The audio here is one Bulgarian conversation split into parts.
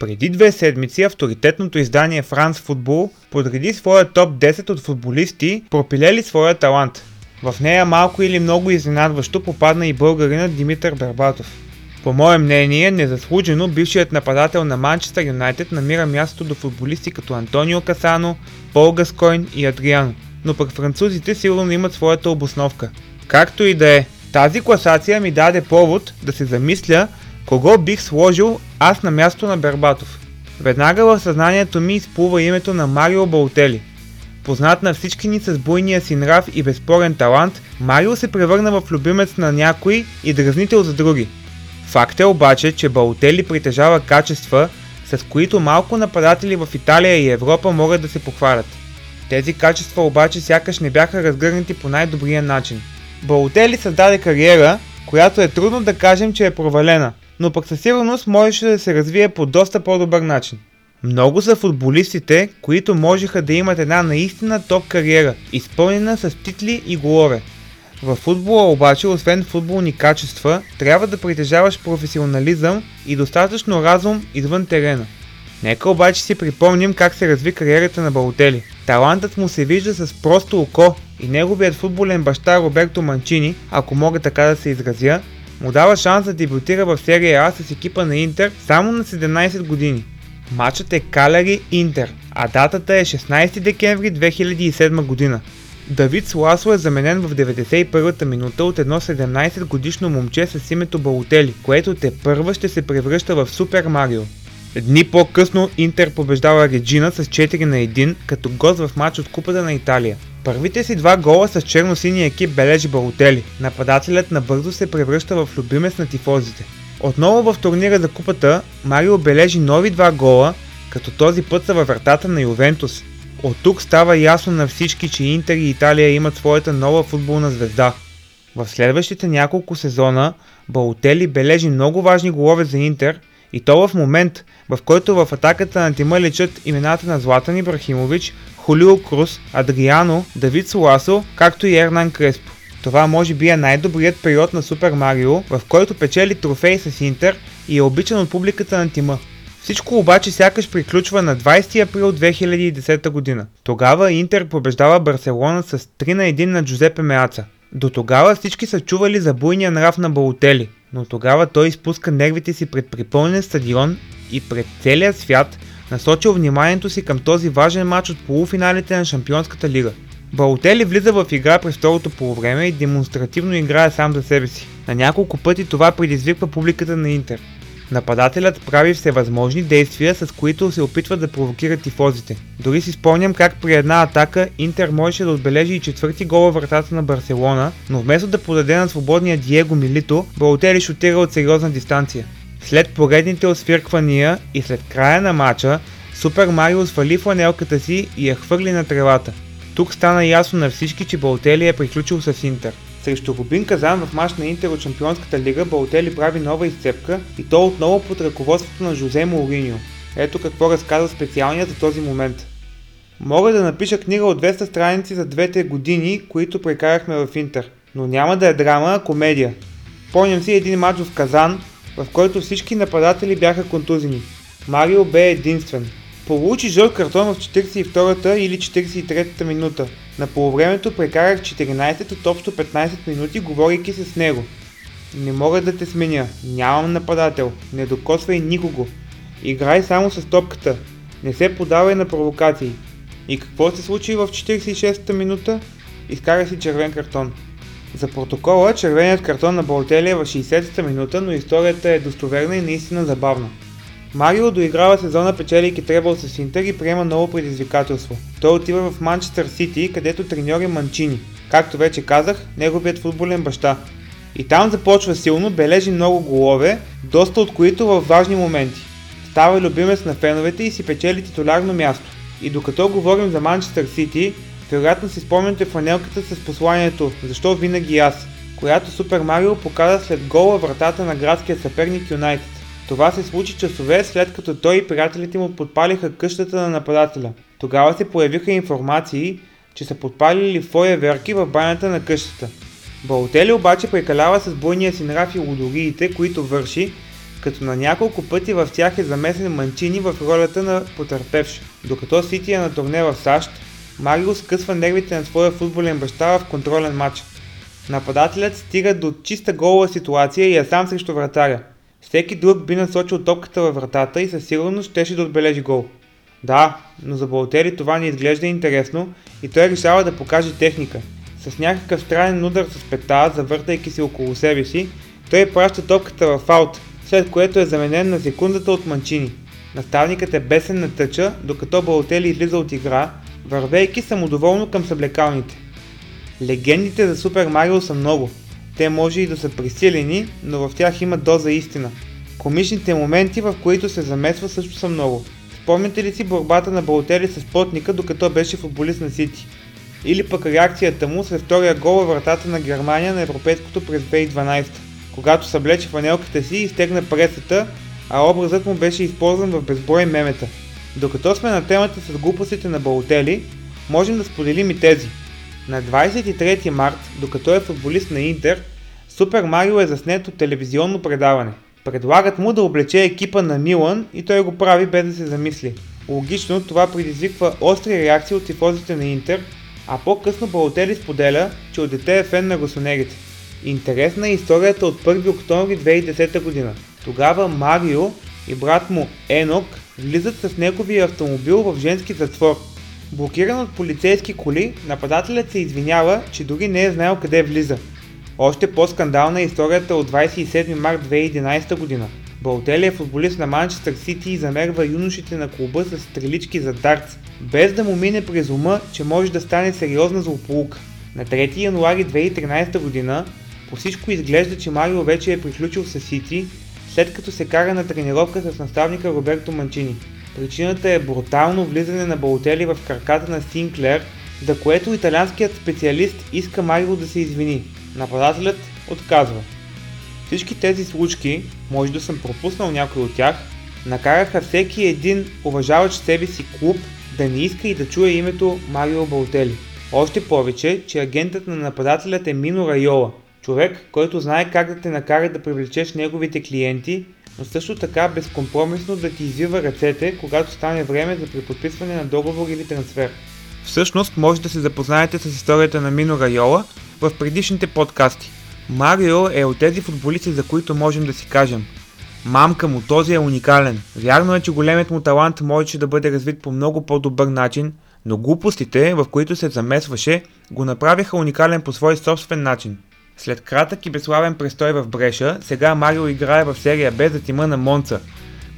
Преди две седмици авторитетното издание France Football подреди своя топ 10 от футболисти, пропилели своя талант. В нея малко или много изненадващо попадна и българинът Димитър Бербатов. По мое мнение, незаслужено бившият нападател на Манчестър Юнайтед намира място до футболисти като Антонио Касано, Пол Гаскойн и Адриано, но пък французите сигурно имат своята обосновка. Както и да е, тази класация ми даде повод да се замисля кого бих сложил аз на място на Бербатов. Веднага в съзнанието ми изплува името на Марио Балтели. Познат на всички ни с буйния си нрав и безспорен талант, Марио се превърна в любимец на някой и дразнител за други. Факт е обаче, че Балтели притежава качества, с които малко нападатели в Италия и Европа могат да се похвалят. Тези качества обаче сякаш не бяха разгърнати по най-добрия начин. Балотели създаде кариера, която е трудно да кажем, че е провалена, но пък със сигурност можеше да се развие по доста по-добър начин. Много са футболистите, които можеха да имат една наистина топ кариера, изпълнена с титли и голове. В футбола обаче, освен футболни качества, трябва да притежаваш професионализъм и достатъчно разум извън терена. Нека обаче си припомним как се разви кариерата на Балотели. Талантът му се вижда с просто око и неговият футболен баща Роберто Манчини, ако мога така да се изразя, му дава шанс да дебютира в серия А с екипа на Интер само на 17 години. Матчът е Калери Интер, а датата е 16 декември 2007 година. Давид Сласло е заменен в 91-та минута от едно 17 годишно момче с името Балотели, което те първа ще се превръща в Супер Марио. Дни по-късно Интер побеждава Реджина с 4 на 1 като гост в матч от Купата на Италия. Първите си два гола с черно-синия екип бележи Балотели. Нападателят набързо се превръща в любимец на тифозите. Отново в турнира за купата Марио бележи нови два гола, като този път са във вратата на Ювентус. От тук става ясно на всички, че Интер и Италия имат своята нова футболна звезда. В следващите няколко сезона Балотели бележи много важни голове за Интер и то в момент, в който в атаката на тима лечат имената на Златан Ибрахимович, Хулио Крус, Адриано, Давид Соласо, както и Ернан Креспо. Това може би е най-добрият период на Супер Марио, в който печели трофей с Интер и е обичан от публиката на тима. Всичко обаче сякаш приключва на 20 април 2010 година. Тогава Интер побеждава Барселона с 3 на 1 на Джузепе Меаца. До тогава всички са чували за буйния нрав на Балотели, но тогава той изпуска нервите си пред припълнен стадион и пред целия свят насочил вниманието си към този важен матч от полуфиналите на Шампионската лига. Балотели влиза в игра през второто полувреме и демонстративно играе сам за себе си. На няколко пъти това предизвиква публиката на Интер. Нападателят прави всевъзможни действия, с които се опитва да провокира тифозите. Дори си спомням как при една атака Интер можеше да отбележи и четвърти гол във вратата на Барселона, но вместо да подаде на свободния Диего Милито, Балотели шутира от сериозна дистанция. След поредните освирквания и след края на матча, Супер Марио свали фланелката си и я хвърли на тревата. Тук стана ясно на всички, че Балтели е приключил с Интер. Срещу Рубин Казан в матч на Интер от Чемпионската лига Балтели прави нова изцепка и то отново под ръководството на Жозе Моуриньо. Ето какво разказва специалният за този момент. Мога да напиша книга от 200 страници за двете години, които прекарахме в Интер, но няма да е драма, а комедия. Помням си един матч в Казан, в който всички нападатели бяха контузини. Марио бе единствен. Получи жълт картон в 42-та или 43-та минута. На полувремето прекарах 14 от общо 15 минути, говорейки с него. Не мога да те сменя, нямам нападател, не докосвай никого. Играй само с топката, не се подавай на провокации. И какво се случи в 46-та минута? Изкара си червен картон. За протокола, червеният картон на Балтели е в 60-та минута, но историята е достоверна и наистина забавна. Марио доиграва сезона печелейки требъл с Интер и приема ново предизвикателство. Той отива в Манчестър Сити, където треньор е Манчини. Както вече казах, неговият футболен баща. И там започва силно, бележи много голове, доста от които в важни моменти. Става любимец на феновете и си печели титулярно място. И докато говорим за Манчестър Сити, вероятно си спомняте фанелката с посланието «Защо винаги аз?», която Супер Марио показа след гола вратата на градския съперник Юнайтед. Това се случи часове след като той и приятелите му подпалиха къщата на нападателя. Тогава се появиха информации, че са подпалили фойеверки в банята на къщата. Балтели обаче прекалява с бойния си нрав и лудориите, които върши, като на няколко пъти в тях е замесен Манчини в ролята на потърпевш. Докато Сити е на турне в САЩ, Марио скъсва нервите на своя футболен баща в контролен матч. Нападателят стига до чиста голова ситуация и е сам срещу вратаря. Всеки друг би насочил топката във вратата и със сигурност щеше да отбележи гол. Да, но за Болтери това не изглежда интересно и той решава да покаже техника. С някакъв странен удар с пета, завъртайки се около себе си, той праща топката в аут, след което е заменен на секундата от Манчини. Наставникът е бесен на тъча, докато Балотели излиза от игра, вървейки самодоволно към съблекалните. Легендите за Супер Марио са много. Те може и да са присилени, но в тях има доза истина. Комичните моменти, в които се замесва също са много. Спомняте ли си борбата на Балотели с плотника, докато беше футболист на Сити? Или пък реакцията му след втория гол във вратата на Германия на Европейското през 2012, когато съблече фанелката си и изтегна пресата, а образът му беше използван в безброй мемета. Докато сме на темата с глупостите на Балотели, можем да споделим и тези. На 23 март, докато е футболист на Интер, Супер Марио е заснет от телевизионно предаване. Предлагат му да облече екипа на Милан и той го прави без да се замисли. Логично това предизвиква остри реакции от тифозите на Интер, а по-късно Балотели споделя, че от дете е фен на госонерите. Интересна е историята от 1 октомври 2010 година. Тогава Марио и брат му Енок влизат с неговия автомобил в женски затвор. Блокиран от полицейски коли, нападателят се извинява, че дори не е знаел къде влиза. Още по-скандална е историята от 27 март 2011 година. Балтели футболист на Манчестър Сити и замерва юношите на клуба с стрелички за дартс, без да му мине през ума, че може да стане сериозна злополука. На 3 януари 2013 година по всичко изглежда, че Марио вече е приключил с Сити, след като се кара на тренировка с наставника Роберто Манчини. Причината е брутално влизане на Балотели в краката на Синклер, за което италианският специалист иска Марио да се извини. Нападателят отказва. Всички тези случки, може да съм пропуснал някой от тях, накараха всеки един уважаващ себе си клуб да не иска и да чуе името Марио Балтели. Още повече, че агентът на нападателят е Мино Райола, човек, който знае как да те накара да привлечеш неговите клиенти, но също така безкомпромисно да ти извива ръцете, когато стане време за преподписване на договор или трансфер. Всъщност може да се запознаете с историята на Мино Райола в предишните подкасти. Марио е от тези футболисти, за които можем да си кажем. Мамка му, този е уникален. Вярно е, че големият му талант можеше да бъде развит по много по-добър начин, но глупостите, в които се замесваше, го направиха уникален по свой собствен начин. След кратък и безславен престой в Бреша, сега Марио играе в серия Б за тима на Монца,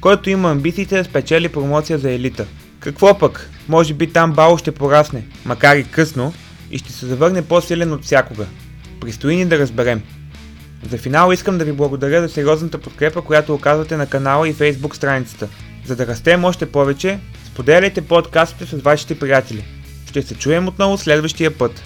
който има амбициите да спечели промоция за елита. Какво пък? Може би там Бао ще порасне, макар и късно, и ще се завърне по-силен от всякога. Пристои ни да разберем. За финал искам да ви благодаря за сериозната подкрепа, която оказвате на канала и фейсбук страницата. За да растем още повече, споделяйте подкастите с вашите приятели. Ще се чуем отново следващия път.